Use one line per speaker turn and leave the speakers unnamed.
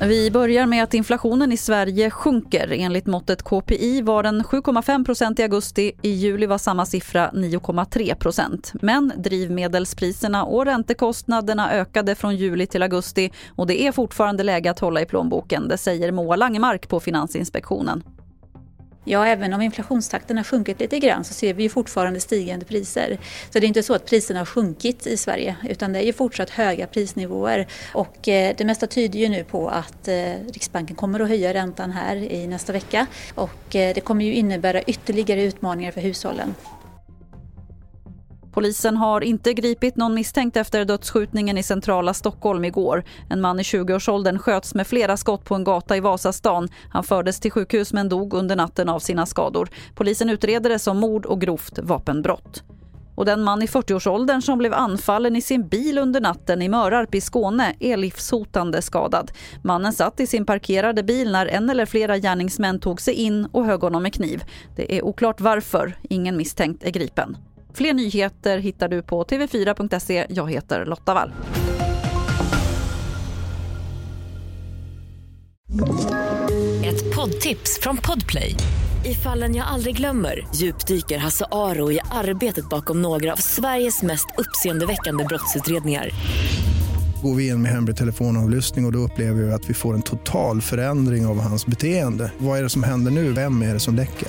Vi börjar med att inflationen i Sverige sjunker. Enligt måttet KPI var den 7,5% i augusti. I juli var samma siffra 9,3% Men drivmedelspriserna och räntekostnaderna ökade från juli till augusti och det är fortfarande läge att hålla i plånboken. Det säger Moa Langemark på Finansinspektionen.
Ja, även om inflationstakten har sjunkit lite grann så ser vi ju fortfarande stigande priser. Så det är inte så att priserna har sjunkit i Sverige utan det är ju fortsatt höga prisnivåer. Och eh, det mesta tyder ju nu på att eh, Riksbanken kommer att höja räntan här i nästa vecka och eh, det kommer ju innebära ytterligare utmaningar för hushållen.
Polisen har inte gripit någon misstänkt efter dödsskjutningen i centrala Stockholm igår. En man i 20-årsåldern sköts med flera skott på en gata i Vasastan. Han fördes till sjukhus men dog under natten av sina skador. Polisen utreder det som mord och grovt vapenbrott. Och den man i 40-årsåldern som blev anfallen i sin bil under natten i Mörarp i Skåne är livshotande skadad. Mannen satt i sin parkerade bil när en eller flera gärningsmän tog sig in och högg honom med kniv. Det är oklart varför. Ingen misstänkt är gripen. Fler nyheter hittar du på tv4.se. Jag heter Lotta Wall.
Ett poddtips från Podplay. I fallen jag aldrig glömmer djupdyker Hasse Aro i arbetet bakom några av Sveriges mest uppseendeväckande brottsutredningar
går vi in med hemlig telefonavlyssning och, och då upplever vi att vi får en total förändring av hans beteende. Vad är det som händer nu? Vem är det som läcker?